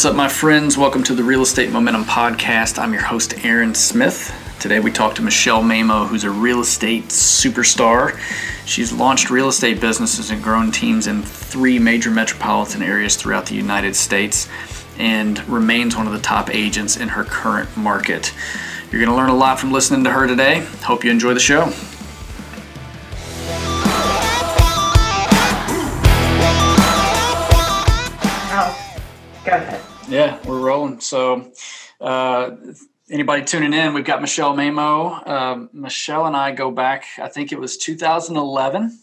What's up, my friends? Welcome to the Real Estate Momentum Podcast. I'm your host, Aaron Smith. Today we talk to Michele Mamo, who's a real estate superstar. She's launched real estate businesses and grown teams in three major metropolitan areas throughout the United States and remains one of the top agents in her current market. You're going to learn a lot from listening to her today. Hope you enjoy the show. Yeah, we're rolling. So, uh, anybody tuning in, we've got Michele Mamo. Uh, Michele and I go back. I think it was 2011.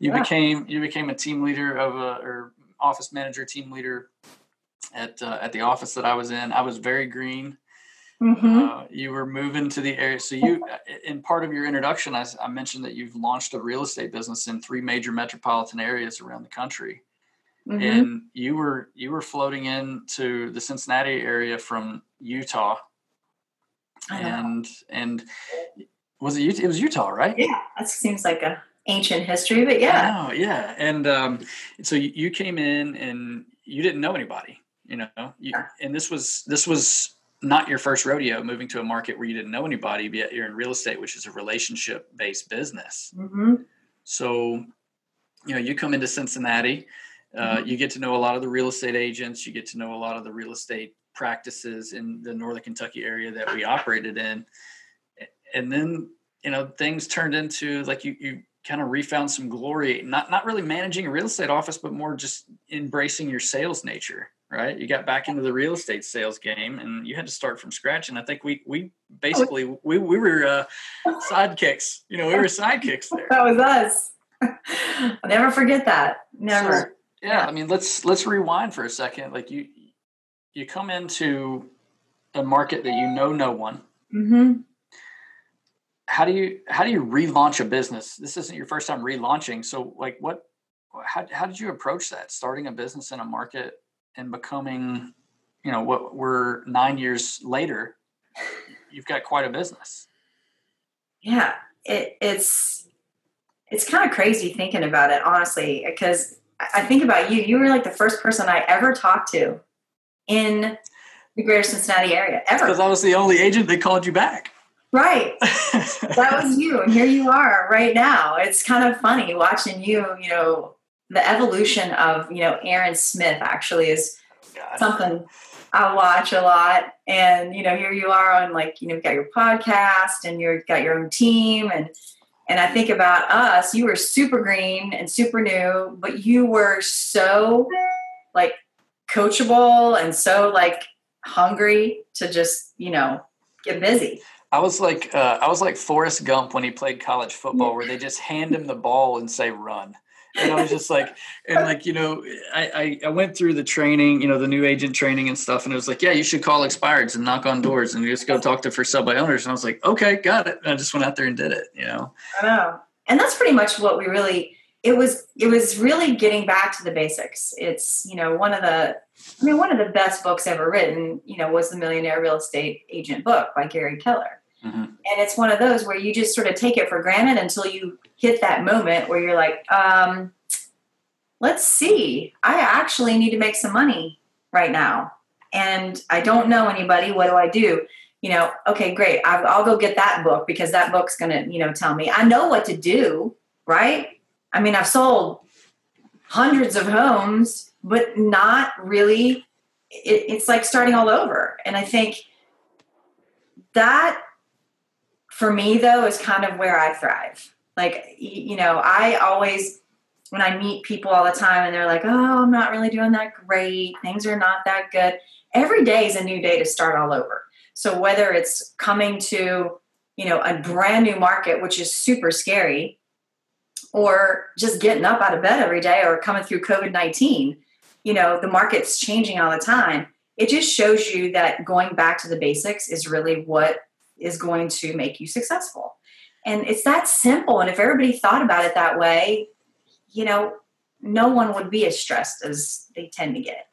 You yeah. became you became a team leader of a or office manager, team leader at uh, at the office that I was in. I was very green. Mm-hmm. Uh, you were moving to the area. So you, in part of your introduction, I, I mentioned that you've launched a real estate business in three major metropolitan areas around the country. Mm-hmm. and you were you were floating into the Cincinnati area from Utah, and and was it it was Utah, right? Yeah, that seems like a ancient history, but yeah, oh yeah, and um, so you, you came in and you didn't know anybody, you know, you, yeah. and this was this was not your first rodeo moving to a market where you didn't know anybody, but yet you're in real estate, which is a relationship based business. Mm-hmm. So, you know, you come into Cincinnati uh, mm-hmm. You get to know a lot of the real estate agents. You get to know a lot of the real estate practices in the Northern Kentucky area that we operated in. And then, you know, things turned into like you, you kind of refound some glory, not, not really managing a real estate office, but more just embracing your sales nature, right? You got back into the real estate sales game and you had to start from scratch. And I think we, we basically, we, we were uh, sidekicks, you know, we were sidekicks there. That was us. I'll never forget that. Never. So, yeah, I mean, let's let's rewind for a second. Like you, you come into a market that you know no one. Mm-hmm. How do you how do you relaunch a business? This isn't your first time relaunching. So, like, what? How how did you approach that? Starting a business in a market and becoming, you know, what we're nine years later. You've got quite a business. Yeah, it, it's it's kind of crazy thinking about it, honestly, because I think about you. You were like the first person I ever talked to in the greater Cincinnati area ever. Because I was the only agent that called you back. Right. that was you. And here you are right now. It's kind of funny watching you, you know, the evolution of, you know, Aaron Smith actually is God. something I watch a lot. And, you know, here you are on like, you know, you've got your podcast and you've got your own team and and I think about us, you were super green and super new, but you were so like coachable and so like hungry to just, you know, get busy. I was like uh, I was like Forrest Gump when he played college football, where they just hand him the ball and say run and I was just like, and like, you know, I, I, I, went through the training, you know, the new agent training and stuff. And it was like, yeah, you should call expireds and knock on doors and just go talk to for sale by owners. And I was like, okay, got it. And I just went out there and did it, you know? I know. And that's pretty much what we really, it was, it was really getting back to the basics. It's, you know, one of the, I mean, one of the best books ever written, you know, was the Millionaire Real Estate Agent book by Gary Keller. Mm-hmm. And it's one of those where you just sort of take it for granted until you hit that moment where you're like, um, let's see, I actually need to make some money right now. And I don't know anybody. What do I do? You know, okay, great. I'll, I'll go get that book because that book's going to, you know, tell me. I know what to do, right? I mean, I've sold hundreds of homes, but not really. It, it's like starting all over. And I think that for me, though, is kind of where I thrive like, you know, I always, when I meet people all the time and they're like, oh, I'm not really doing that great, things are not that good. Every day is a new day to start all over. So whether it's coming to, you know, a brand new market, which is super scary, or just getting up out of bed every day or coming through COVID 19, you know, the market's changing all the time. It just shows you that going back to the basics is really what is going to make you successful. And it's that simple. And if everybody thought about it that way, you know, no one would be as stressed as they tend to get.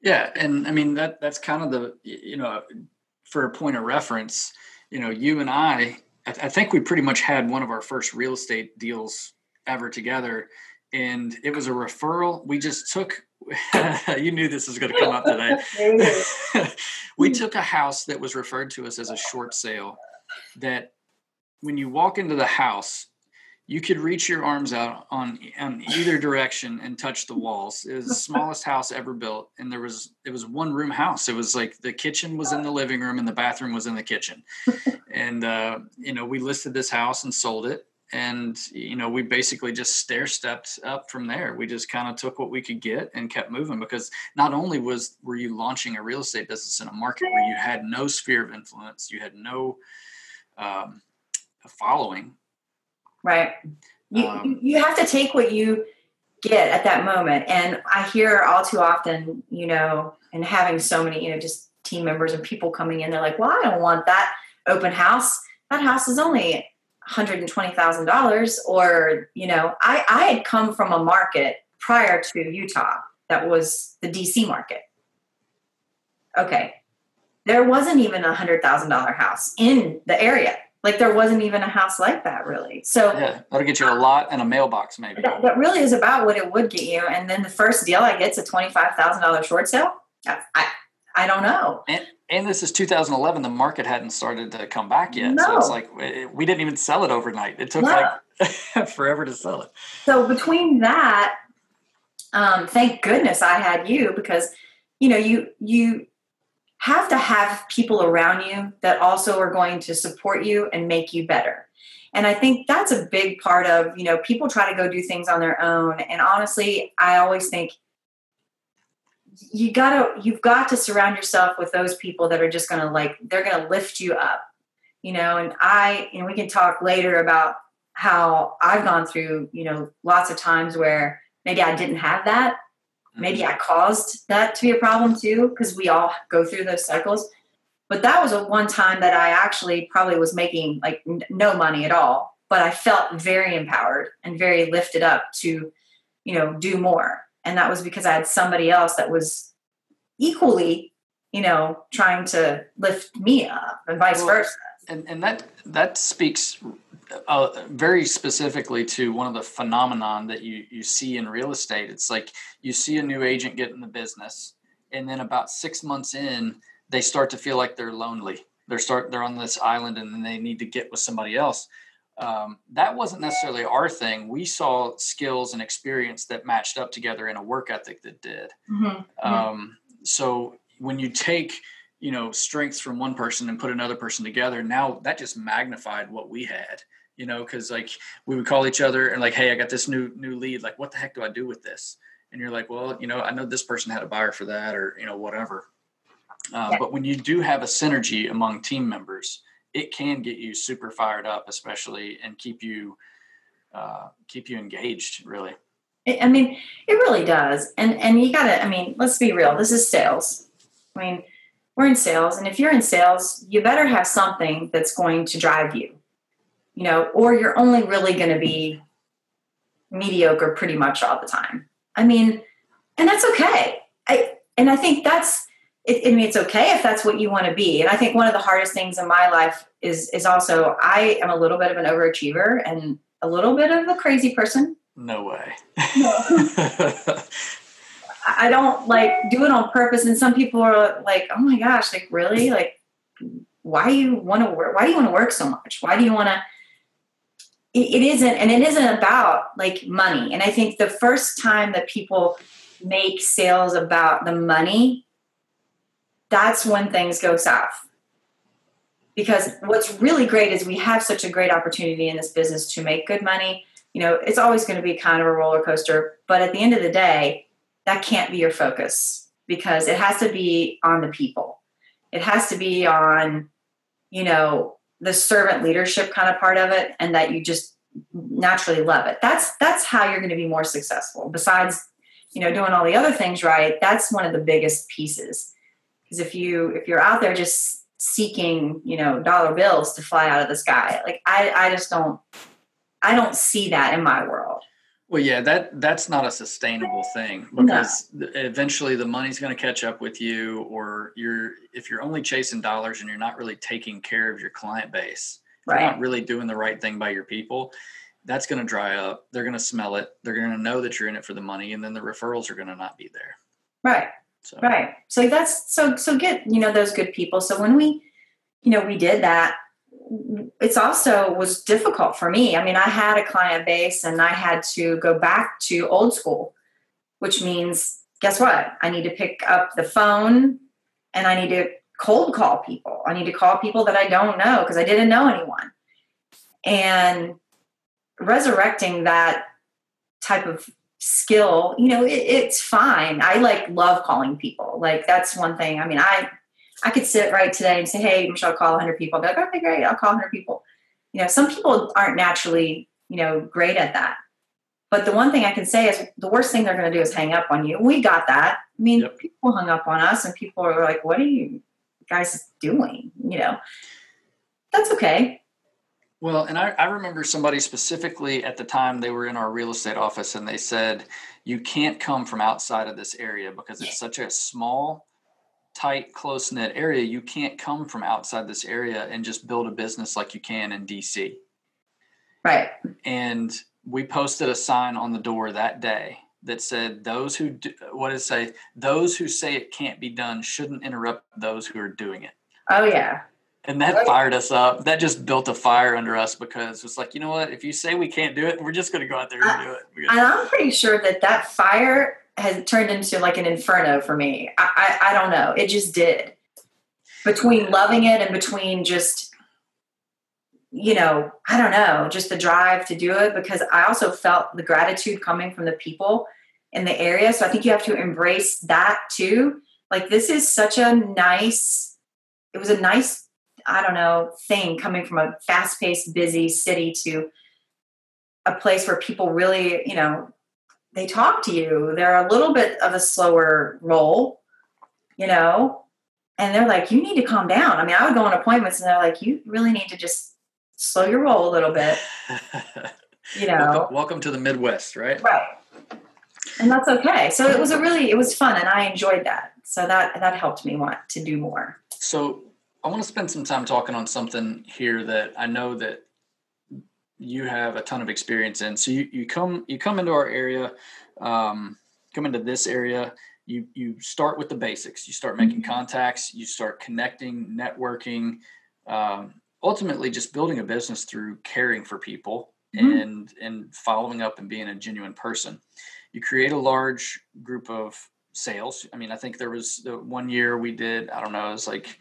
Yeah, and I mean that that's kind of the you know for a point of reference, you know, you and I, I, I think we pretty much had one of our first real estate deals ever together and it was a referral. We just took. you knew this was going to come up today. we took a house that was referred to us as a short sale. That when you walk into the house, you could reach your arms out on, on either direction and touch the walls. It was the smallest house ever built, and there was it was one room house. It was like the kitchen was in the living room and the bathroom was in the kitchen. and uh, you know, we listed this house and sold it, and you know we basically just stair stepped up from there. We just kind of took what we could get and kept moving because not only was were you launching a real estate business in a market where you had no sphere of influence you had no um, following. Right. You, um, you have to take what you get at that moment and i hear all too often you know and having so many you know just team members and people coming in they're like well i don't want that open house. That house is only $120,000 or, you know, I, I had come from a market prior to Utah that was the DC market. Okay. There wasn't even a $100,000 house in the area. Like there wasn't even a house like that really. So yeah, that'll get you a lot and a mailbox maybe. That, that really is about what it would get you. And then the first deal I get's a $25,000 short sale. I, I don't know. And, and this is 2011. The market hadn't started to come back yet, no. so it's like we didn't even sell it overnight. It took no. like forever to sell it. So between that, um, thank goodness I had you because you know you you have to have people around you that also are going to support you and make you better. And I think that's a big part of, you know, people try to go do things on their own. And honestly, I always think you gotta you've got to surround yourself with those people that are just gonna like they're gonna lift you up you know? And i and we can talk later about how i've gone through you know lots of times where maybe i didn't have that. Mm-hmm. Maybe i caused that to be a problem too because we all go through those cycles. But that was a one time that i actually probably was making like n- no money at all but i felt very empowered and very lifted up to you know do more and that was because i had somebody else that was equally you know trying to lift me up and vice well, versa. and, and that that speaks uh, very specifically to one of the phenomenon that you you see in real estate. It's like you see a new agent get in the business and then about six months in they start to feel like they're lonely. They're start they're on this island and then they need to get with somebody else um, that wasn't necessarily our thing. We saw skills and experience that matched up together in a work ethic that did. Mm-hmm. mm-hmm. Um, so when you take, you know, strengths from one person and put another person together, now that just magnified what we had. You know, because like we would call each other and like, hey, I got this new new lead. Like, what the heck do I do with this? And you're like, well, you know, I know this person had a buyer for that, or you know, whatever. Uh, yeah. But when you do have a synergy among team members, it can get you super fired up, especially and keep you uh, keep you engaged. Really, I mean, it really does. And and you gotta. I mean, let's be real. This is sales. I mean, we're in sales, and if you're in sales, you better have something that's going to drive you. You know, or you're only really going to be mediocre pretty much all the time. I mean, and that's okay. I and I think that's it, I mean, it's okay if that's what you want to be. And I think one of the hardest things in my life is is also I am a little bit of an overachiever and a little bit of a crazy person. No way. No. I don't like do it on purpose. And some people are like, "Oh my gosh, like really? Like, why do you want to work? Why do you want to work so much? Why do you want to?" It, it isn't, and it isn't about like money. And I think the first time that people make sales about the money that's when things go south. Because what's really great is we have such a great opportunity in this business to make good money. You know, it's always going to be kind of a roller coaster, but at the end of the day, that can't be your focus because it has to be on the people. It has to be on, you know, the servant leadership kind of part of it and that you just naturally love it. That's that's how you're going to be more successful. Besides, you know, doing all the other things right, that's one of the biggest pieces because if you if you're out there just seeking you know dollar bills to fly out of the sky like i i just don't i don't see that in my world well yeah that that's not a sustainable thing because no. eventually the money's going to catch up with you or you're if you're only chasing dollars and you're not really taking care of your client base right. you're not really doing the right thing by your people that's going to dry up. They're going to smell it. They're going to know that you're in it for the money, and then the referrals are going to not be there. Right. So. Right. So that's so so get you know those good people. So when we, you know, we did that, it's also was difficult for me. I mean, I had a client base, and I had to go back to old school, which means guess what? I need to pick up the phone, and I need to cold call people. I need to call people that I don't know because I didn't know anyone. And resurrecting that type of skill, you know, it, it's fine. I like love calling people. Like that's one thing. I mean, I I could sit right today and say, "Hey, Michele, call 100 people." I'll be like, "Okay, great. I'll call 100 people." You know, some people aren't naturally, you know, great at that. But the one thing I can say is the worst thing they're going to do is hang up on you. We got that. I mean, yep. people hung up on us, and people are like, "What are you guys doing?" You know, that's okay. Well, and I, I remember somebody specifically at the time they were in our real estate office and they said, you can't come from outside of this area because it's such a small, tight, close knit area. You can't come from outside this area and just build a business like you can in DC. Right. And we posted a sign on the door that day that said, those who, do, what does it say? Those who say it can't be done shouldn't interrupt those who are doing it. Oh, yeah and that fired us up. That just built a fire under us because it's like, you know what? If you say we can't do it, we're just going to go out there and do it. And I'm pretty sure that that fire has turned into like an inferno for me. I, I, I don't know. It just did. Between loving it and between just, you know, I don't know, just the drive to do it because I also felt the gratitude coming from the people in the area. So I think you have to embrace that too. Like this is such a nice, it was a nice I don't know, thing coming from a fast paced, busy city to a place where people really, you know, they talk to you. They're a little bit of a slower roll, you know, and they're like, you need to calm down. I mean, I would go on appointments and they're like, you really need to just slow your roll a little bit. You know, welcome, welcome to the Midwest, right? Right. And that's okay. So it was a really, it was fun and I enjoyed that. So that, that helped me want to do more. So I want to spend some time talking on something here that I know that you have a ton of experience in. So you, you come you come into our area, um, come into this area. You you start with the basics. You start making mm-hmm. contacts. You start connecting, networking. Um, ultimately, just building a business through caring for people mm-hmm. and and following up and being a genuine person. You create a large group of sales. I mean, I think there was the one year we did. I don't know. It was like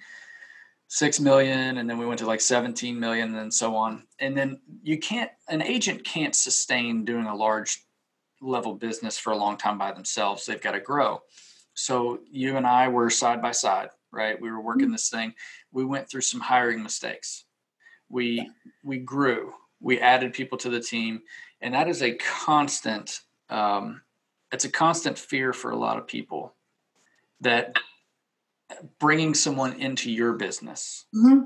six million and then we went to like 17 million and so on. And then you can't an agent can't sustain doing a large level business for a long time by themselves. They've got to grow. So you and i were side by side right? We were working mm-hmm. this thing. We went through some hiring mistakes. We we grew. We added people to the team. And that is a constant um, it's a constant fear for a lot of people that bringing someone into your business. Mm-hmm.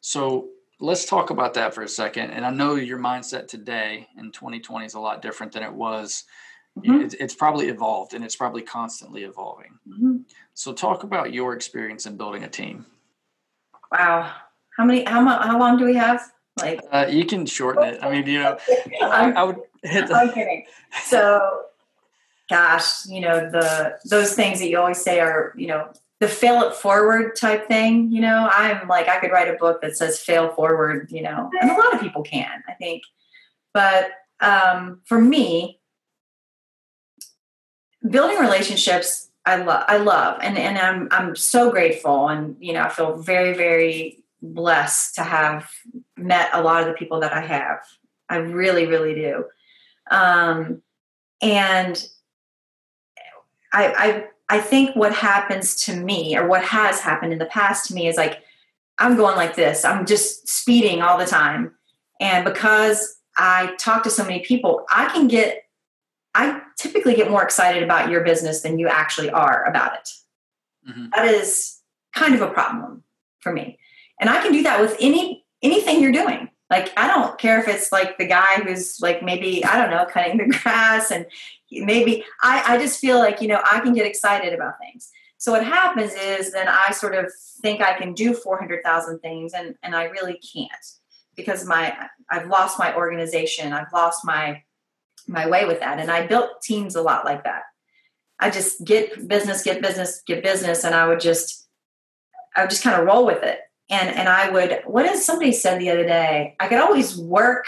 So let's talk about that for a second. And I know your mindset today in 2020 is a lot different than it was. Mm-hmm. It's, it's, probably evolved and it's probably constantly evolving. Mm-hmm. So talk about your experience in building a team. Wow. How many, how, how long do we have? Like, uh, you can shorten it. I mean, you know, I, I would hit the. I'm kidding. So, gosh, you know, the, those things that you always say are, you know, the fail it forward type thing, you know, I'm like, I could write a book that says fail forward, you know, and a lot of people can, I think. But um, for me, building relationships, I love, I love, and, and I'm, I'm so grateful. And, you know, I feel very, very blessed to have met a lot of the people that I have. I really, really do. Um, and I, I I think what happens to me, or what has happened in the past to me, is like I'm going like this. I'm just speeding all the time. And because I talk to so many people, I can get, I typically get more excited about your business than you actually are about it. Mm-hmm. That is kind of a problem for me. And I can do that with any anything you're doing. Like I don't care if it's like the guy who's like maybe I don't know cutting the grass and maybe I, I just feel like you know I can get excited about things. So what happens is then I sort of think I can do 400,000 things and and I really can't because my I've lost my organization. I've lost my my way with that. And I built teams a lot like that. I just get business, get business, get business, and I would just I would just kind of roll with it. And and I would what is somebody said the other day? I could always work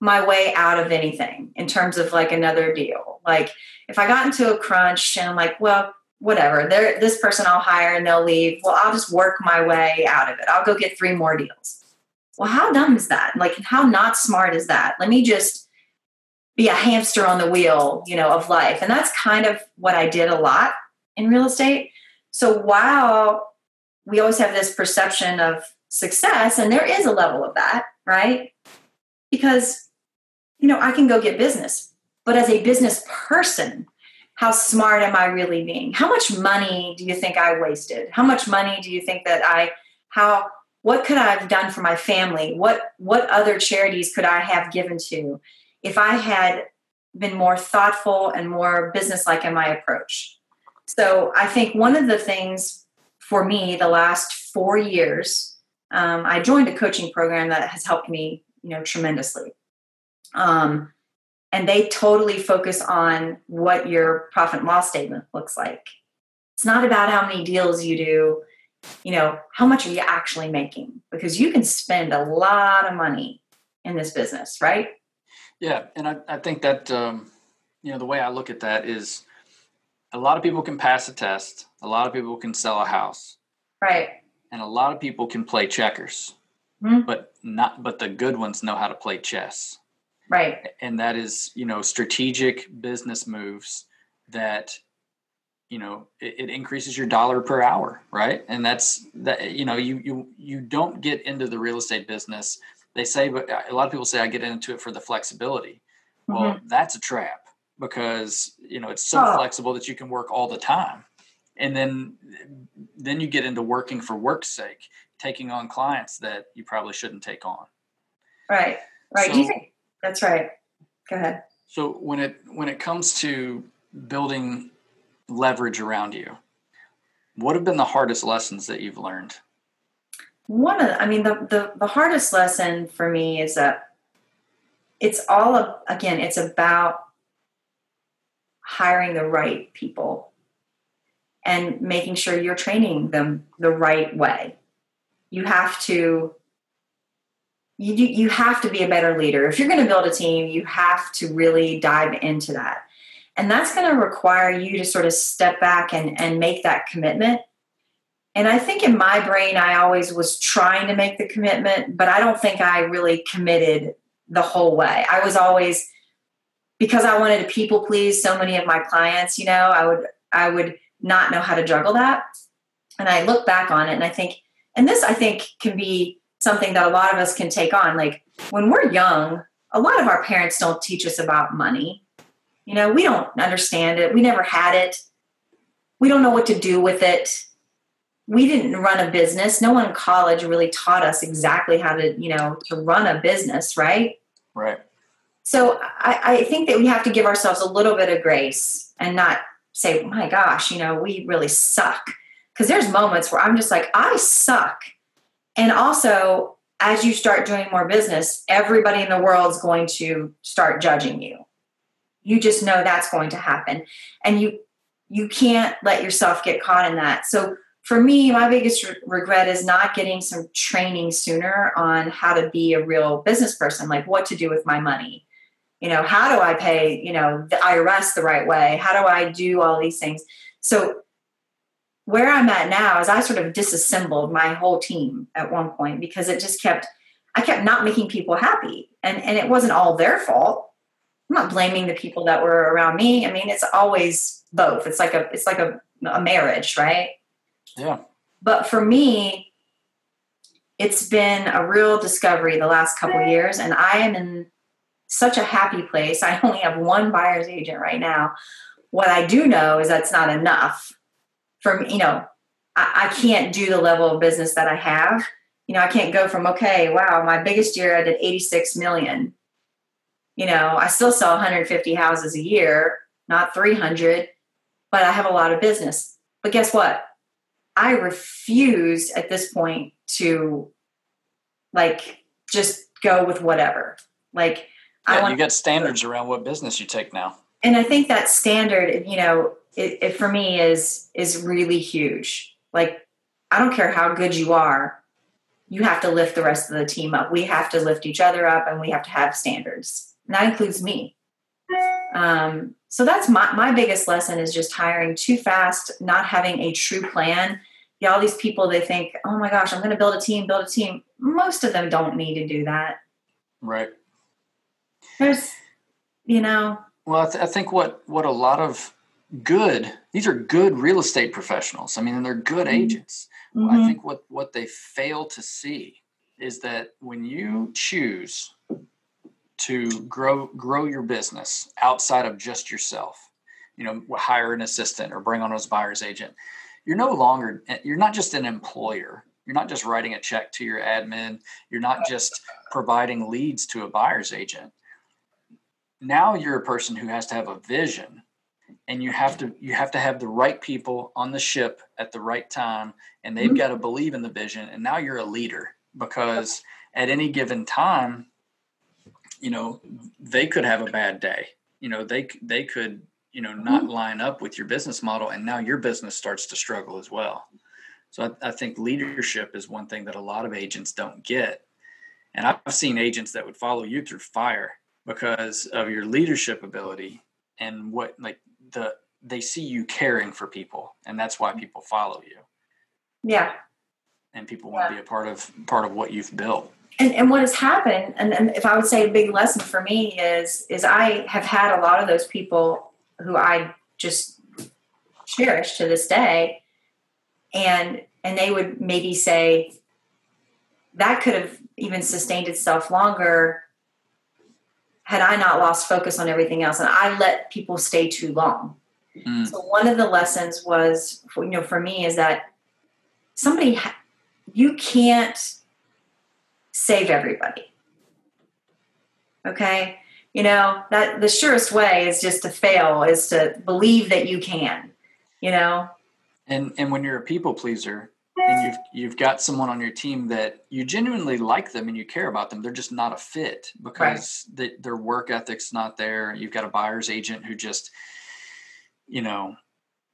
my way out of anything in terms of like another deal. Like if I got into a crunch and I'm like, well, whatever, there this person I'll hire and they'll leave. Well, I'll just work my way out of it. I'll go get three more deals. Well, how dumb is that? Like how not smart is that? Let me just be a hamster on the wheel, you know, of life. And that's kind of what I did a lot in real estate. So while we always have this perception of success, and there is a level of that, right? Because, you know, I can go get business, but as a business person, how smart am I really being? How much money do you think I wasted? How much money do you think that I, how, what could I have done for my family? What, what other charities could I have given to? if I had been more thoughtful and more businesslike in my approach. So I think one of the things for me the last four years, um, I joined a coaching program that has helped me, you know, tremendously. Um, and they totally focus on what your profit and loss statement looks like. It's not about how many deals you do, you know, how much are you actually making? Because you can spend a lot of money in this business, right? Yeah, and I, I think that um, you know the way I look at that is a lot of people can pass a test, a lot of people can sell a house, right, and a lot of people can play checkers, mm-hmm. but not but the good ones know how to play chess, right, and that is you know strategic business moves that you know it, it, increases your dollar per hour right? And that's that you know you you you don't get into the real estate business. They say, but a lot of people say I get into it for the flexibility. Well, mm-hmm. that's a trap because you know it's so oh. flexible that you can work all the time, and then then you get into working for work's sake, taking on clients that you probably shouldn't take on. Right. Right. So, Do you think that's right? Go ahead. So when it when it comes to building leverage around you, what have been the hardest lessons that you've learned? one of the, i mean the, the the hardest lesson for me is that it's all of again it's about hiring the right people and making sure you're training them the right way. You have to you you have to be a better leader. If you're going to build a team you have to really dive into that. And that's going to require you to sort of step back and and make that commitment. And I think in my brain, I always was trying to make the commitment, but I don't think I really committed the whole way. I was always, because I wanted to people please so many of my clients, you know, I would, I would not know how to juggle that. And I look back on it and I think, and this I think can be something that a lot of us can take on. Like when we're young, a lot of our parents don't teach us about money. You know, we don't understand it. We never had it. We don't know what to do with it we didn't run a business. No one in college really taught us exactly how to, you know, to run a business, right? Right. So I, I think that we have to give ourselves a little bit of grace and not say, my gosh, you know, we really suck. Because there's moments where I'm just like, I suck. And also, as you start doing more business, everybody in the world is going to start judging you. You just know that's going to happen. And you you can't let yourself get caught in that. So for me, my biggest re- regret is not getting some training sooner on how to be a real business person, like what to do with my money. You know, how do I pay, you know, the IRS the right way? How do I do all these things? So where I'm at now is I sort of disassembled my whole team at one point because it just kept I kept not making people happy. And and it wasn't all their fault. I'm not blaming the people that were around me. I mean, it's always both. It's like a it's like a, a marriage, right? Yeah. But for me, it's been a real discovery the last couple years, and I am in such a happy place. I only have one buyer's agent right now. What I do know is that's not enough. For me, you know, I, I can't do the level of business that I have. You know, I can't go from okay, wow, my biggest year I did 86 million. You know, I still sell 150 houses a year, not 300, but I have a lot of business. But guess what? I refuse at this point to like just go with whatever. Like yeah, you got standards around what business you take now. And I think that standard, you know, it, it for me is is really huge. Like I don't care how good you are, you have to lift the rest of the team up. We have to lift each other up, and we have to have standards. And that includes me. Um, so that's my, my biggest lesson is just hiring too fast, not having a true plan. Yeah, all these people they think, oh my gosh, I'm going to build a team, build a team. Most of them don't need to do that. Right. There's, you know. Well, I, th- I think what what a lot of good these are good real estate professionals. I mean, and they're good mm-hmm. agents. Mm-hmm. Well, I think what what they fail to see is that when you choose to grow grow your business outside of just yourself you know hire an assistant or bring on a buyer's agent you're no longer you're not just an employer you're not just writing a check to your admin you're not just providing leads to a buyer's agent now you're a person who has to have a vision and you have to you have to have the right people on the ship at the right time and they've mm-hmm. got to believe in the vision and now you're a leader because at any given time you know they could have a bad day you know they they could you know not mm-hmm. line up with your business model and now your business starts to struggle as well so I, I, think leadership is one thing that a lot of agents don't get and i've seen agents that would follow you through fire because of your leadership ability and what like the they see you caring for people and that's why mm-hmm. people follow you. Yeah. And people want to be a part of part of what you've built. And, and what has happened and, and if i would say a big lesson for me is is i have had a lot of those people who i just cherish to this day and and they would maybe say that could have even sustained itself longer had i not lost focus on everything else and i let people stay too long mm. so one of the lessons was you know for me is that somebody you can't save everybody. Okay? You know, that the surest way is just to fail is to believe that you can, you know? And and when you're a people pleaser and you've you've got someone on your team that you genuinely like them and you care about them, they're just not a fit because right. they, their work ethic's not there. You've got a buyer's agent who just, you know,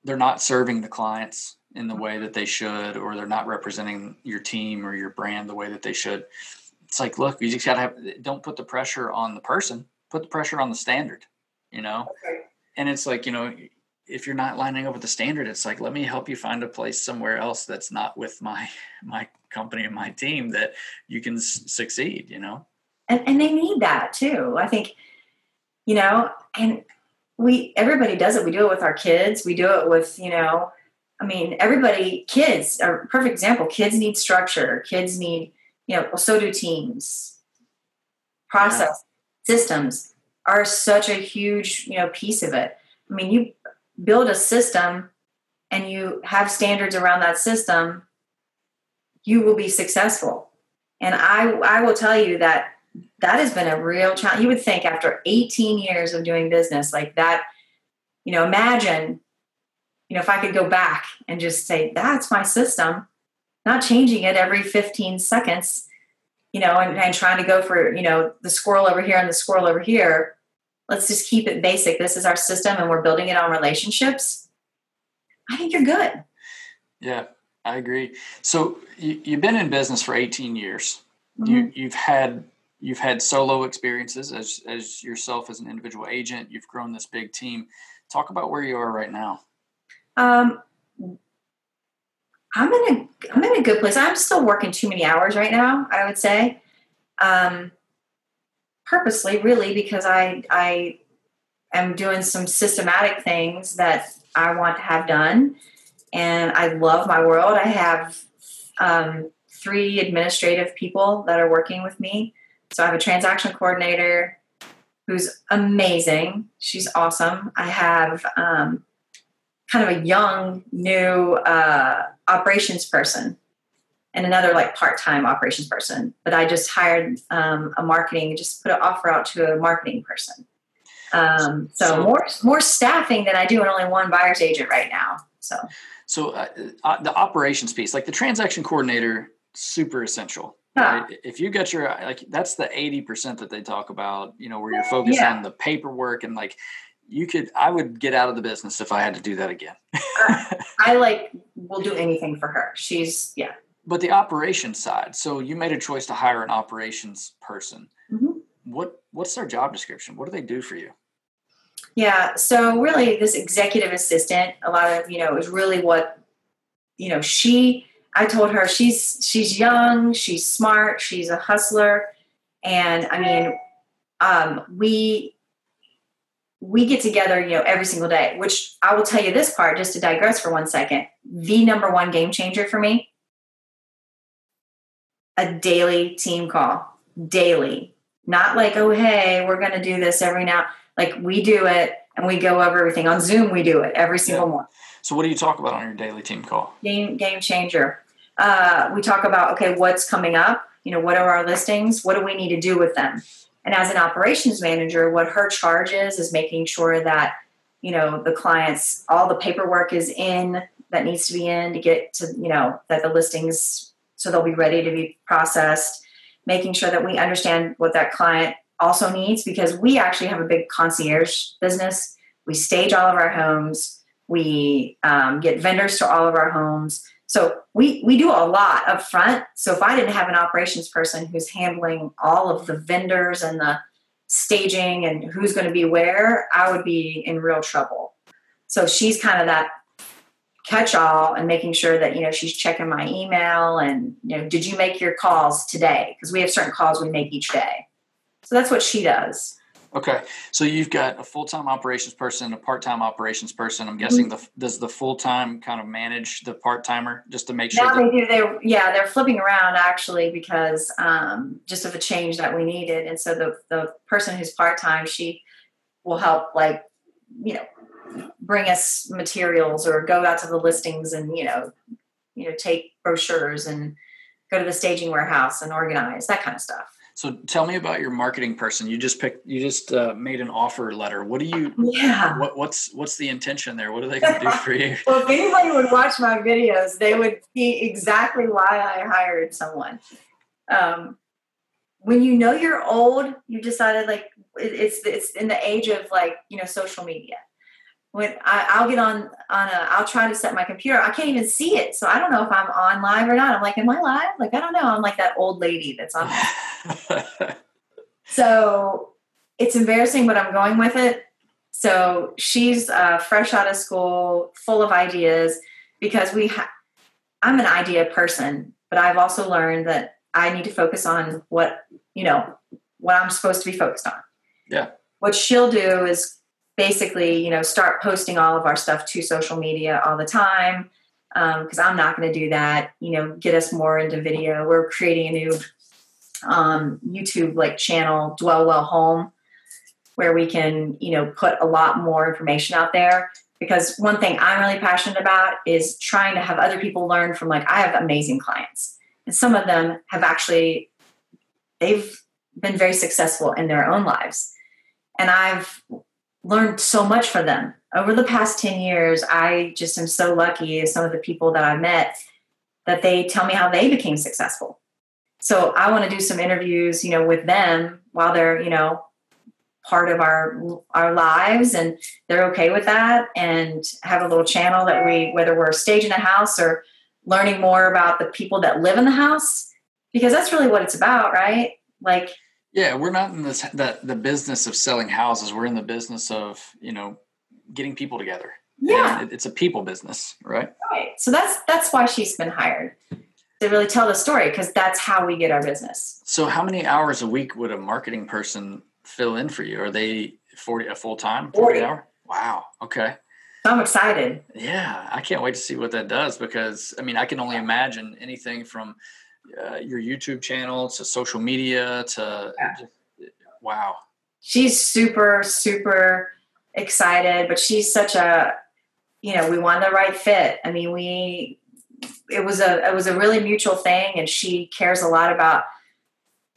they're not serving the clients in the way that they should, or they're not representing your team or your brand the way that they should. It's like, look, you just got to have, don't put the pressure on the person, put the pressure on the standard, you know? Okay. And it's like, you know, if you're not lining up with the standard, it's like, let me help you find a place somewhere else that's not with my, my company and my team that you can s- succeed, you know? And, and they need that too. I think, you know, and we, everybody does it. We do it with our kids. We do it with, you know, I mean, everybody, kids are perfect example. Kids need structure. Kids need, you know, well, so do teams. Process yeah. systems are such a huge, you know, piece of it. I mean, you build a system and you have standards around that system, you will be successful. And I, I will tell you that that has been a real challenge. You would think after 18 years of doing business like that, you know, imagine you know, if I could go back and just say, that's my system, not changing it every 15 seconds, you know, and, and trying to go for, you know, the squirrel over here and the squirrel over here. Let's just keep it basic. This is our system and we're building it on relationships. I think you're good. Yeah, I agree. So you, have been in business for 18 years. Mm-hmm. You, you've had you've had solo experiences as as yourself as an individual agent. You've grown this big team. Talk about where you are right now. Um, I'm in a I'm in a good place. I'm still working too many hours right now. I would say, um, purposely, really, because I I am doing some systematic things that I want to have done, and I love my world. I have um, three administrative people that are working with me. So I have a transaction coordinator who's amazing. She's awesome. I have um, kind of a young new uh, operations person and another like part-time operations person but i just hired um, a marketing just put an offer out to a marketing person um, so, more more staffing than i do and only one buyer's agent right now so so uh, uh, the operations piece like the transaction coordinator super essential. Right? If you get your like that's the 80% that they talk about, you know, where you're focused yeah. on the paperwork and like you could I would get out of the business if I had to do that again. I, I like will do anything for her. She's yeah. But the operations side. So you made a choice to hire an operations person. Mm-hmm. What what's their job description? What do they do for you? Yeah, so really this executive assistant, a lot of, you know, is really what you know, she I told her she's she's young, she's smart, she's a hustler, and I mean, um, we we get together, you know, every single day. Which I will tell you this part, just to digress for one second. The number one game changer for me: a daily team call, daily. Not like, oh hey, we're going to do this every now. Like we do it, and we go over everything on Zoom. We do it every single yeah. morning. So, what do you talk about on your daily team call? Game game changer uh, we talk about okay what's coming up you know what are our listings what do we need to do with them and as an operations manager what her charge is is making sure that you know the clients all the paperwork is in that needs to be in to get to you know that the listings so they'll be ready to be processed making sure that we understand what that client also needs because we actually have a big concierge business we stage all of our homes we um, get vendors to all of our homes so we we do a lot up front. So if I didn't have an operations person who's handling all of the vendors and the staging and who's going to be where, I would be in real trouble. So she's kind of that catch all and making sure that you know she's checking my email and you know did you make your calls today because we have certain calls we make each day. So that's what she does. Okay, so you've got a full time operations person, a part time operations person. I'm guessing mm-hmm. the does the full time kind of manage the part timer just to make sure. Now that- they do. They yeah, they're flipping around actually because um, just of a change that we needed, and so the the person who's part time, she will help like you know bring us materials or go out to the listings and you know you know take brochures and go to the staging warehouse and organize that kind of stuff. So tell me about your marketing person. You just picked. You just uh, made an offer letter. What do you? Yeah. What, what's what's the intention there? What are they going to do for you? well, if anybody would watch my videos, they would see exactly why I hired someone. Um, when you know you're old, you decided like it, it's it's in the age of like you know social media when I, will get on on a I'll try to set my computer. I can't even see it, so I don't know if I'm on live or not. I'm like, am I live? Like I don't know. I'm like that old lady that's on. so it's embarrassing, but I'm going with it. So she's uh, fresh out of school, full of ideas because we. Ha- I'm an idea person, but I've also learned that I need to focus on what you know what I'm supposed to be focused on. Yeah. What she'll do is basically, you know, start posting all of our stuff to social media all the time because um, I'm not going to do that. You know, get us more into video. We're creating a new um, YouTube like channel, Dwell Well Home, where we can, you know, put a lot more information out there. Because one thing I'm really passionate about is trying to have other people learn from like I have amazing clients, and some of them have actually they've been very successful in their own lives, and I've learned so much from them. Over the past 10 years, I just am so lucky some of the people that I met that they tell me how they became successful. So I want to do some interviews, you know, with them while they're, you know, part of our our lives and they're okay with that and have a little channel that we whether we're staging a house or learning more about the people that live in the house because that's really what it's about, right? Like yeah, we're not in this the, the business of selling houses. We're in the business of, you know, getting people together. Yeah. It, it's a people business, right? Right. So that's that's why she's been hired. To really tell the story because that's how we get our business. So how many hours a week would a marketing person fill in for you? Are they 40 a full time 40 hour? Wow. Okay. I'm excited. Yeah, I can't wait to see what that does because I mean I can only imagine anything from uh, your YouTube channel to social media to yeah. just, wow. She's super, super excited, but she's such a, you know, we want the right fit. I mean, we, it was a, it was a really mutual thing and she cares a lot about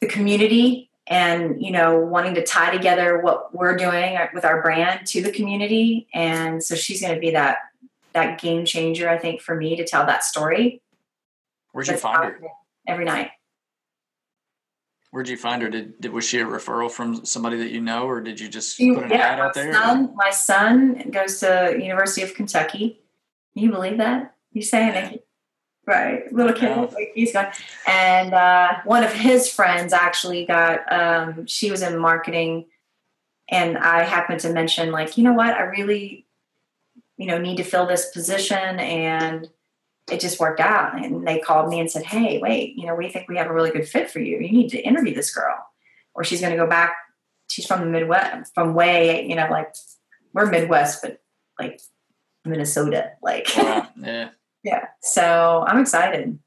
the community and, you know, wanting to tie together what we're doing with our brand to the community. And so she's going to be that, that game changer, I think, for me to tell that story. Where'd you find her? Every night. Where'd you find her? Did, did was she a referral from somebody that you know, or did you just She- put an yeah, ad out there? Son, my son goes to University of Kentucky. Can you believe that? You saying that? Right, little kid, Yeah. like he's gone. And uh, one of his friends actually got. Um, she was in marketing, and I happened to mention, like, you know what, I really, you know, need to fill this position, and it just worked out. And they called me and said, hey, wait, you know, we think we have a really good fit for you. You need to interview this girl, or she's going to go back she's from the Midwest, from way, you know, like we're Midwest, but like Minnesota, like Wow. Yeah. yeah. So I'm excited.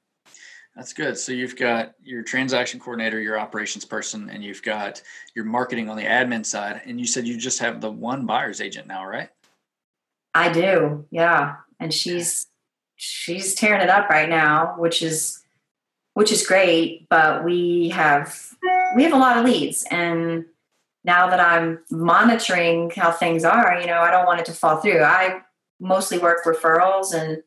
That's good. So you've got your transaction coordinator, your operations person, and you've got your marketing on the admin side. And you said you just have the one buyer's agent now, right? I do, yeah. And she's she's tearing it up right now, which is which is great. But we have we have a lot of leads, and now that I'm monitoring how things are, you know, I don't want it to fall through. I mostly work referrals and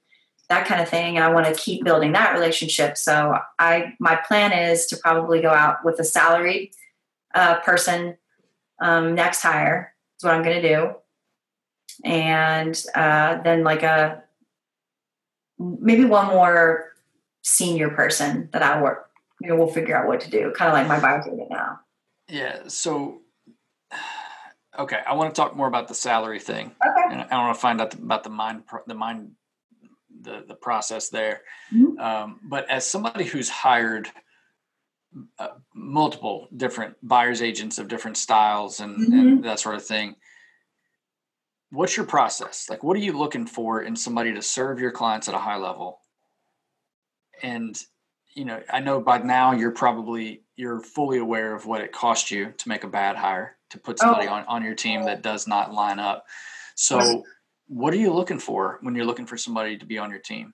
that kind of thing i want to keep building that relationship so i my plan is to probably go out with a salaried uh, person um, next hire is what i'm going to do and uh, then like a maybe one more senior person that i work you know we'll figure out what to do kind of like my buyer's agent now Yeah. So, okay, I want to talk more about the salary thing, okay and I want to find out about the mind, the mind, the the process there. Mhm. Um, but as somebody who's hired uh, multiple different buyers agents of different styles and, and that sort of thing, what's your process? Like, what are you looking for in somebody to serve your clients at a high level? And you know, I know by now you're probably you're fully aware of what it cost you to make a bad hire to put somebody Oh. on, on your team that does not line up. So what are you looking for when you're looking for somebody to be on your team?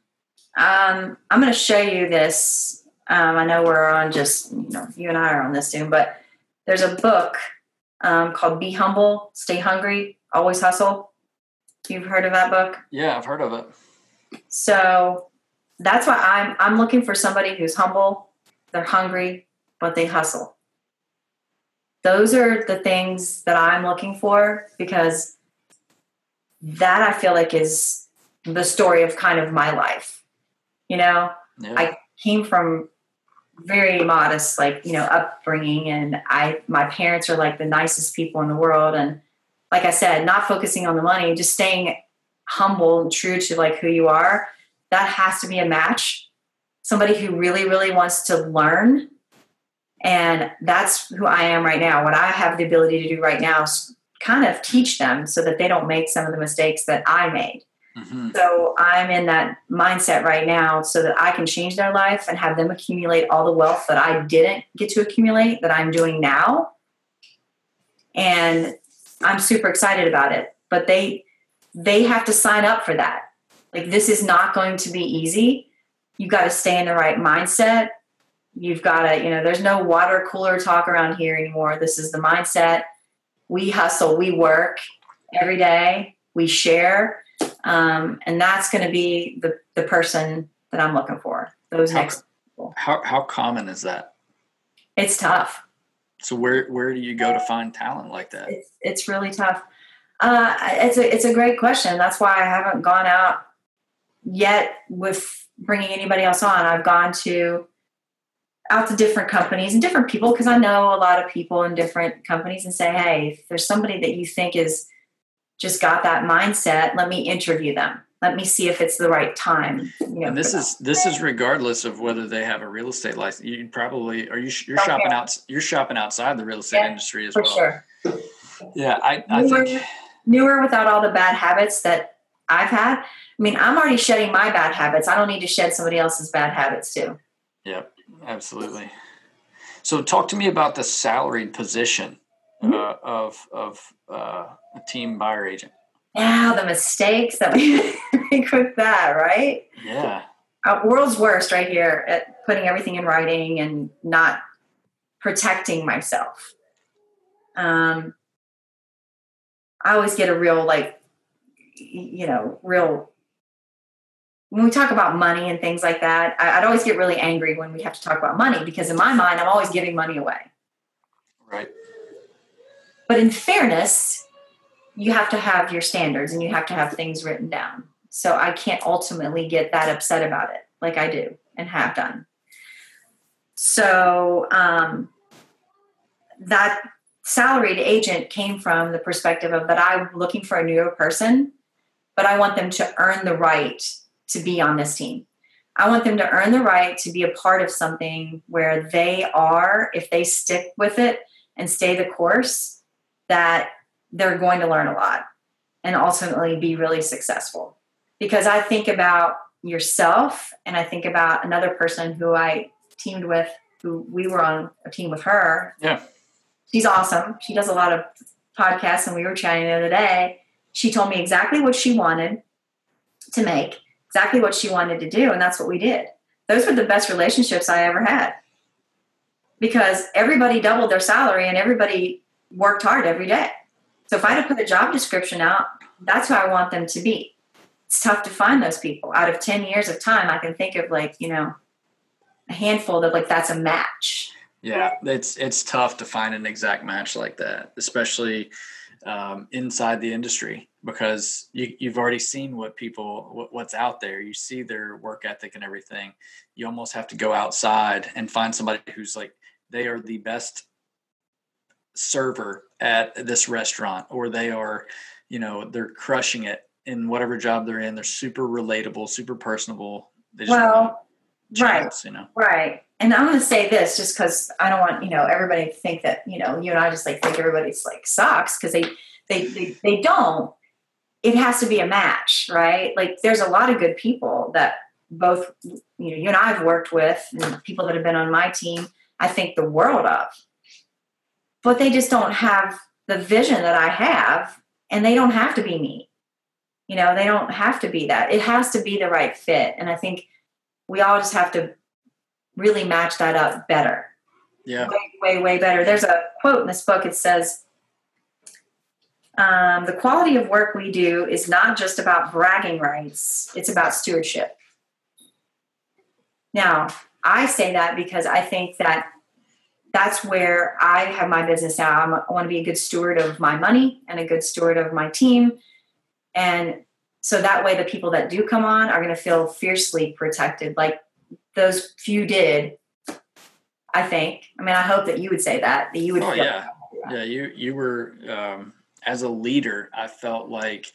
Um, I'm going to show you this. Um, I know we're on just, you know, you and I are on this soon, but there's a book um, called Be Humble, Stay Hungry, Always Hustle. You've heard of that book? Yeah, I've heard of it. So that's why I'm I'm looking for somebody who's humble, they're hungry, but they hustle. Those are the things that I'm looking for because that I feel like is the story of kind of my life. You know, Yeah. I came from very modest like you know upbringing and i my parents are like the nicest people in the world and like i said not focusing on the money just staying humble and true to like who you are that has to be a match somebody who really really wants to learn and that's who i am right now what i have the ability to do right now is kind of teach them so that they don't make some of the mistakes that i made Mhm. so I'm in that mindset right now so that I can change their life and have them accumulate all the wealth that I didn't get to accumulate that I'm doing now. And I'm super excited about it. But they they have to sign up for that. Like this is not going to be easy. You've got to stay in the right mindset. You've got to, you know, there's no water cooler talk around here anymore. This is the mindset. We hustle, we work every day, we share um, and that's going to be the the person that I'm looking for. Those How- next, How how common is that? it's tough. So where where do you go to find talent like that? It's it's really tough. Uh, it's a it's a great question. That's why I haven't gone out yet with bringing anybody else on. I've gone to out to different companies and different people because I know a lot of people in different companies and say, hey, if there's somebody that you think is just got that mindset, let me interview them. Let me see if it's the right time. You know, And this is this is regardless of whether they have a real estate license. You probably are you you're shopping out you're shopping outside the real estate Yeah, industry as well. sure. Yeah, I, I Newer, think newer without all the bad habits that I've had. I mean, I'm already shedding my bad habits. I don't need to shed somebody else's bad habits too. Yep, absolutely. So, talk to me about the salaried position Mhm. uh, of of uh, a team buyer agent. Now the mistakes that we make with that, right? Yeah, Uh, world's worst right here at putting everything in writing and not protecting myself. Um, I always get a real like, you know, real. When we talk about money and things like that, I, I'd always get really angry when we have to talk about money because in my mind, I'm always giving money away. Right. But in fairness, you have to have your standards and you have to have things written down. So I can't ultimately get that upset about it like I do and have done. So um, that salaried agent came from the perspective of that I'm looking for a newer person, but I want them to earn the right to be on this team. I want them to earn the right to be a part of something where they are, if they stick with it and stay the course, that they're going to learn a lot and ultimately be really successful. Because I think about yourself and I think about another person who I teamed with, who we were on a team with her. Yeah. She's awesome. She does a lot of podcasts, and we were chatting the other day. She told me exactly what she wanted to make exactly what she wanted to do, and that's what we did. Those were the best relationships I ever had because everybody doubled their salary and everybody worked hard every day. So if I had to put a job description out, that's who I want them to be. It's tough to find those people. Out of 10 years of time, I can think of like, you know, a handful that like that's a match. Yeah, it's it's tough to find an exact match like that, especially um, inside the industry because you, you've already seen what people what, what's out there you see their work ethic and everything you almost have to go outside and find somebody who's like they are the best server at this restaurant or they are you know they're crushing it in whatever job they're in. They're super relatable super personable. Well right. you know? Right. And i'm going to say this just because i don't want you know everybody to think that you know you and i just like think everybody's like sucks because they, they they they don't. It has to be a match, right? Like there's a lot of good people that both you know you and I have worked with and people that have been on my team, I think the world of. But they just don't have the vision that I have and they don't have to be me. You know, they don't have to be that. It has to be the right fit. And I think we all just have to really match that up better. Yeah. Way, way, way better. There's a quote in this book. It says, um, the quality of work we do is not just about bragging rights, it's about stewardship. Now, I say that because I think that that's where I have my business now. I'm, i want to be a good steward of my money and a good steward of my team. And so that way, the people that do come on are going to feel fiercely protected, like those few did. I think. I mean, I hope that you would say that. That you would. Oh yeah, yeah. You you were um, as a leader, I felt like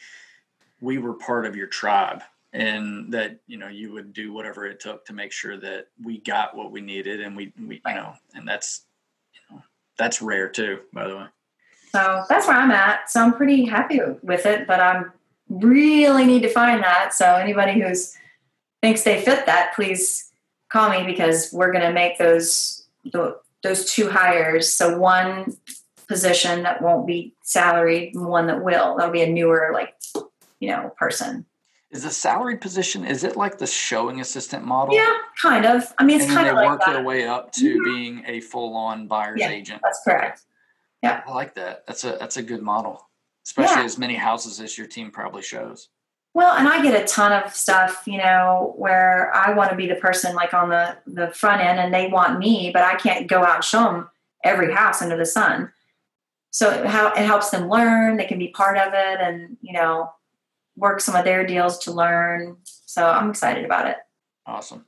we were part of your tribe and that you know you would do whatever it took to make sure that we got what we needed and we, we you know and that's you know that's rare too by the way. So that's where i'm at. So i'm pretty happy with it but i'm really need to find that. So anybody who's thinks they fit that please call me because we're going to make those those two hires. So one position that won't be salaried one that will. That'll be a newer, like, you know, person. Is a salaried position, is it like the showing assistant model? Yeah, kind of. I mean, it's kind of like work that. their way up to mm-hmm. being a full on buyer's yeah, agent. That's correct. Yeah. I like that. That's a that's a good model. Especially yeah. as many houses as your team probably shows. Well, and I get a ton of stuff, you know, where I want to be the person like on the the front end, and they want me, but I can't go out and show them every house under the sun so it, it helps them learn they can be part of it and you know work some of their deals to learn. So i'm excited about it. Awesome.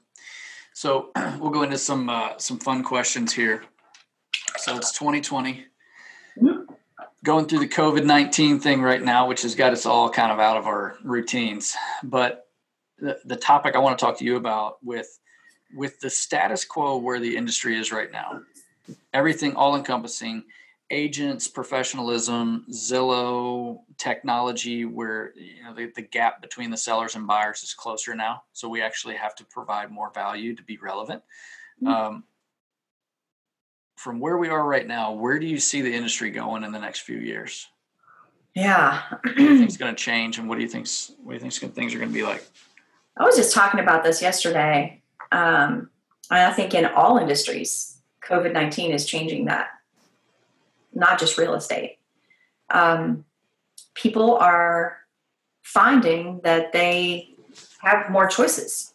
So we'll go into some uh, some fun questions here. So it's 2020 mm-hmm. going through the covid-19 thing right now which has got us all kind of out of our routines. But the, the topic i want to talk to you about with with the status quo where the industry is right now everything all encompassing agents, professionalism, Zillow, technology, where you know the, the gap between the sellers and buyers is closer now. So we actually have to provide more value to be relevant. Mm-hmm. Um, from where we are right now, where do you see the industry going in the next few years? Yeah, what do you think is going to change, and what do you think what do you think things are going to be like? I was just talking about this yesterday. Um, I think in all industries, COVID nineteen is changing that not just real estate. Um, people are finding that they have more choices.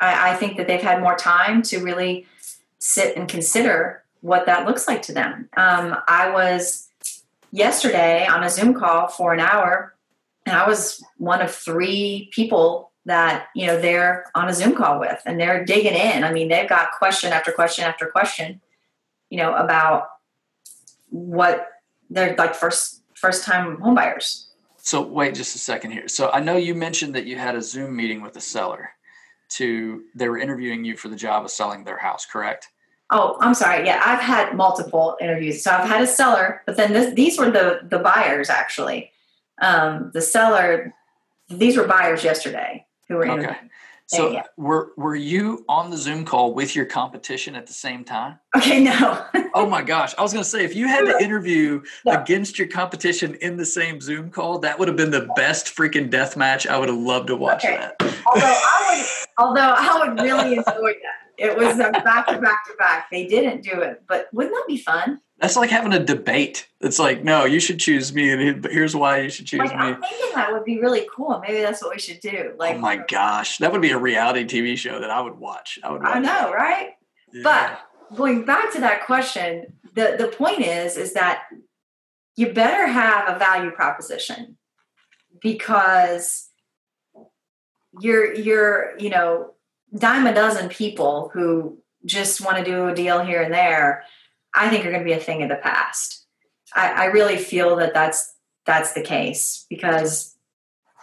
I, I, think that they've had more time to really sit and consider what that looks like to them. Um, I was yesterday on a Zoom call for an hour, and I was one of three people that you know they're on a Zoom call with, and they're digging in. I mean, they've got question after question after question, you know, about what they're like first first time homebuyers. So wait just a second here. So I know you mentioned that you had a Zoom meeting with a seller to they were interviewing you for the job of selling their house, correct? Oh, I'm sorry. Yeah, I've had multiple interviews. So I've had a seller, but then this, these were the the buyers actually. Um, the seller, these were buyers yesterday who were interviewing. Okay. So yeah. were were you on the Zoom call with your competition at the same time? Okay, no. oh my gosh. I was going to say if you had to interview no. against your competition in the same Zoom call, that would have been the best freaking death match. I would have loved to watch okay. that. Although I would although I would really enjoy that. It was a back to back to back. They didn't do it, but wouldn't that be fun? That's like having a debate. It's like, no, you should choose me, and here's why you should choose like, me. I'm thinking that would be really cool. Maybe that's what we should do. Like, oh my gosh, that would be a reality TV show that I would watch. I would. Watch I know, right? Yeah. But going back to that question, the the point is, is that you better have a value proposition because you're you're you know dime a dozen people who just want to do a deal here and there, I think are going to be a thing of the past. I, I really feel that that's that's the case because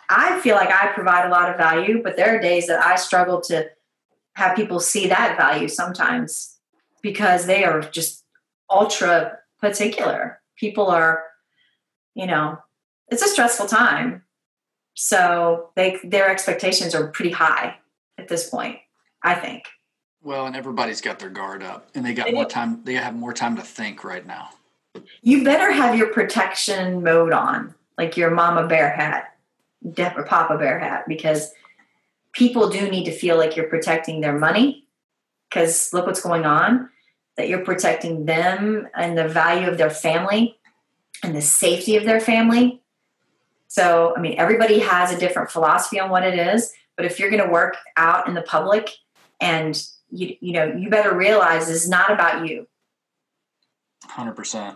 I feel like I provide a lot of value, but there are days that I struggle to have people see that value sometimes because they are just ultra particular. People are, you know, it's a stressful time. So they their expectations are pretty high at this point, I think. Well, and everybody's got their guard up and they got more time they have more time to think right now. You better have your protection mode on, like your mama bear hat, or papa bear hat, because people do need to feel like you're protecting their money. Because look what's going on, that you're protecting them and the value of their family and the safety of their family. So, I mean, everybody has a different philosophy on what it is, but if you're going to work out in the public and you, you know, you better realize it's not about you. 100%.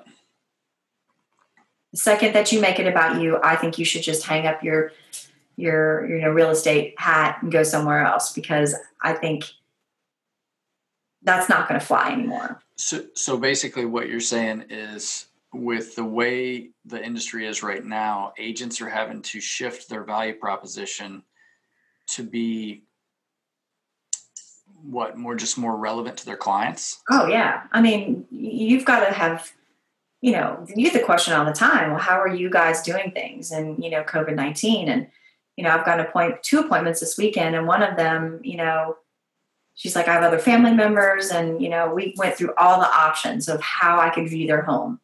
The second that you make it about you, I think you should just hang up your your you know real estate hat and go somewhere else because I think that's not going to fly anymore. So so basically what you're saying is with the way the industry is right now, agents are having to shift their value proposition to be what more just more relevant to their clients? Oh yeah. I mean you've got to have you know you get the question all the time well how are you guys doing things? And you know covid-19 and you know i've got an two appointments this weekend and one of them you know she's like i have other family members and you know we went through all the options of how i could view their home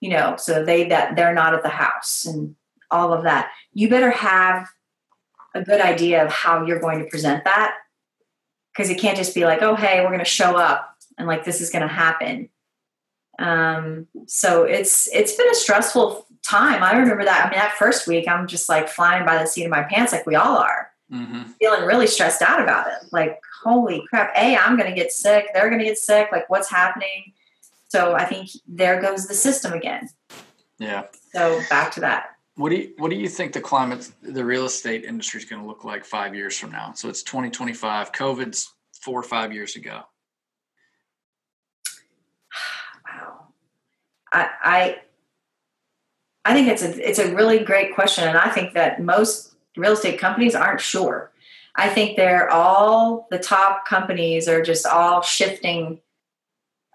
you know so they that they're not at the house and all of that. You better have a good idea of how you're going to present that. Because it can't just be like oh hey we're going to show up and like this is going to happen. Um, so it's it's been a stressful time. I remember that i mean that first week i'm just like flying by the seat of my pants like we all are. Mm-hmm. feeling really stressed out about it. Like holy crap a i'm going to get sick they're going to get sick like what's happening? So i think there goes the system again. Yeah. So back to that what do you What do you think the climate, the real estate industry is going to look like five years from now? So it's 2025. COVID's four or five years ago. Wow, I, I I think it's a it's a really great question, and I think that most real estate companies aren't sure. I think they're all the top companies are just all shifting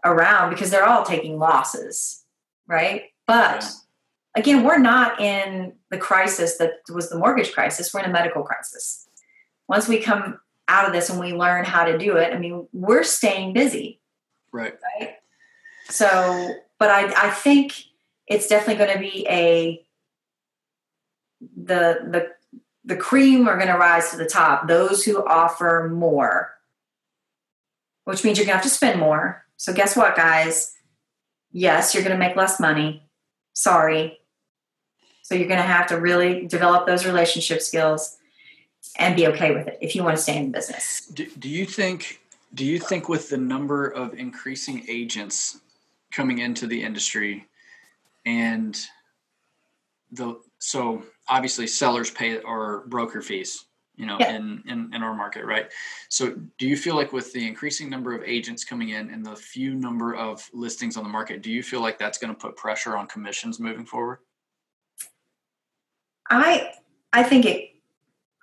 around because they're all taking losses, right? But yeah again, we're not in the crisis that was the mortgage crisis. We're in a medical crisis. Once we come out of this and we learn how to do it, I mean, we're staying busy. Right. Right. So, but I, I think it's definitely going to be a the the the cream are going to rise to the top. Those who offer more, which means you're going to have to spend more. So, guess what, guys? Yes, you're going to make less money. Sorry, so you're going to have to really develop those relationship skills and be okay with it if you want to stay in the business. Do, do you think do you think with the number of increasing agents coming into the industry and the so obviously sellers pay our broker fees you know yeah. in, in in our market right so do you feel like with the increasing number of agents coming in and the few number of listings on the market do you feel like that's going to put pressure on commissions moving forward i i think it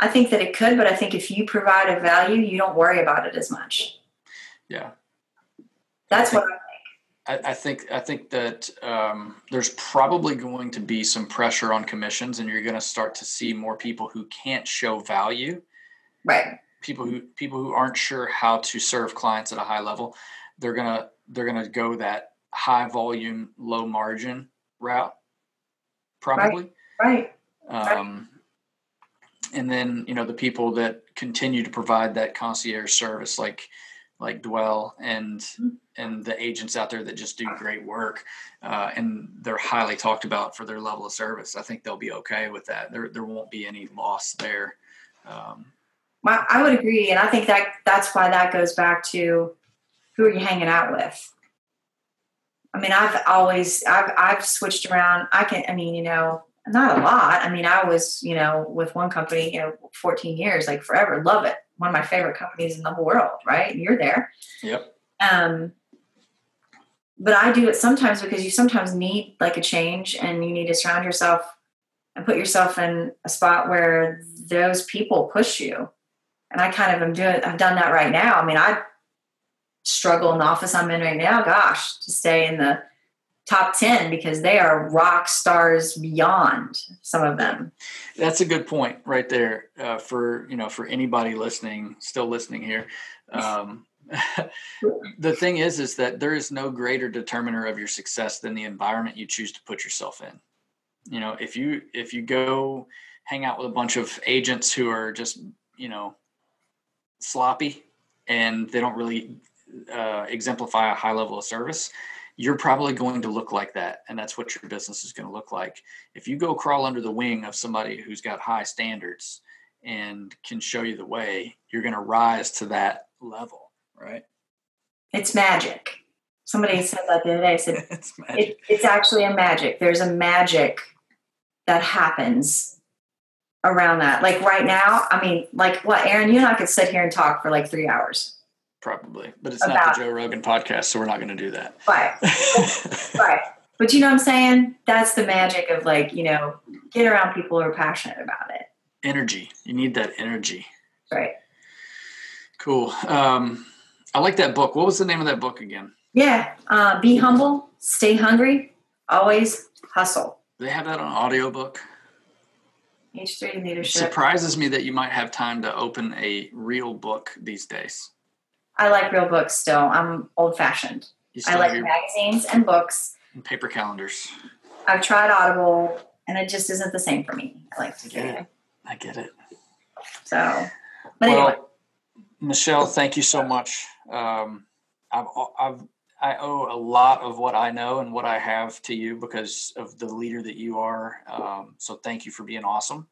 i think that it could but i think if you provide a value you don't worry about it as much yeah that's think, what I, I think I think that um, there's probably going to be some pressure on commissions, and you're going to start to see more people who can't show value. Right. People who people who aren't sure how to serve clients at a high level, they're gonna they're gonna go that high volume, low margin route. Probably. Right. right. Um, and then you know the people that continue to provide that concierge service, like like Dwell and and the agents out there that just do great work, uh, and they're highly talked about for their level of service. I think they'll be okay with that. There there won't be any loss there. Um, well, I would agree, and I think that that's why that goes back to who are you hanging out with. I mean, I've always I've I've switched around. I can I mean, you know, not a lot. I mean, I was, you know, with one company, you know, 14 years, like forever, love it. One of my favorite companies in the whole world, right? And you're there. Yep. Um, but I do it sometimes because you sometimes need like a change and you need to surround yourself and put yourself in a spot where those people push you. And I kind of am doing, I've done that right now. I mean, I struggle in the office I'm in right now, gosh, to stay in the top 10 because they are rock stars beyond some of them. That's a good point right there uh, for you know for anybody listening still listening here. Um, the thing is is that there is no greater determiner of your success than the environment you choose to put yourself in. You know if you if you go hang out with a bunch of agents who are just you know sloppy and they don't really uh, exemplify a high level of service you're probably going to look like that and that's what your business is going to look like. If you go crawl under the wing of somebody who's got high standards and can show you the way you're going to rise to that level right? It's magic. Somebody said that the other day I said it's, it, it's actually a magic. There's a magic that happens around that. Like right now i mean like what aaron you and i could sit here and talk for like three hours Probably, but it's not the Joe Rogan podcast, so we're not going to do that. Right, right. But you know what I'm saying? That's the magic of like you know, get around people who are passionate about it. Energy. You need that energy. Right. Cool. Um, I like that book. What was the name of that book again? Yeah. Uh, be humble. Stay hungry. Always hustle. Do they have that on audiobook? H3 leadership. It surprises me that you might have time to open a real book these days. I like real books still. I'm old fashioned. I like your... magazines and books. And paper calendars. I've tried Audible and it just isn't the same for me. I like to get it. I get it. So, but well, anyway. Michele, thank you so much. Um, I've, I've, I owe a lot of what I know and what I have to you because of the leader that you are. Um, so thank you for being awesome.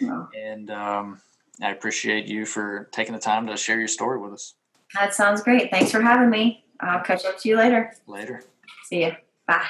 And um, I appreciate you for taking the time to share your story with us. That sounds great. Thanks for having me. I'll catch up to you later. Later. See you. Bye.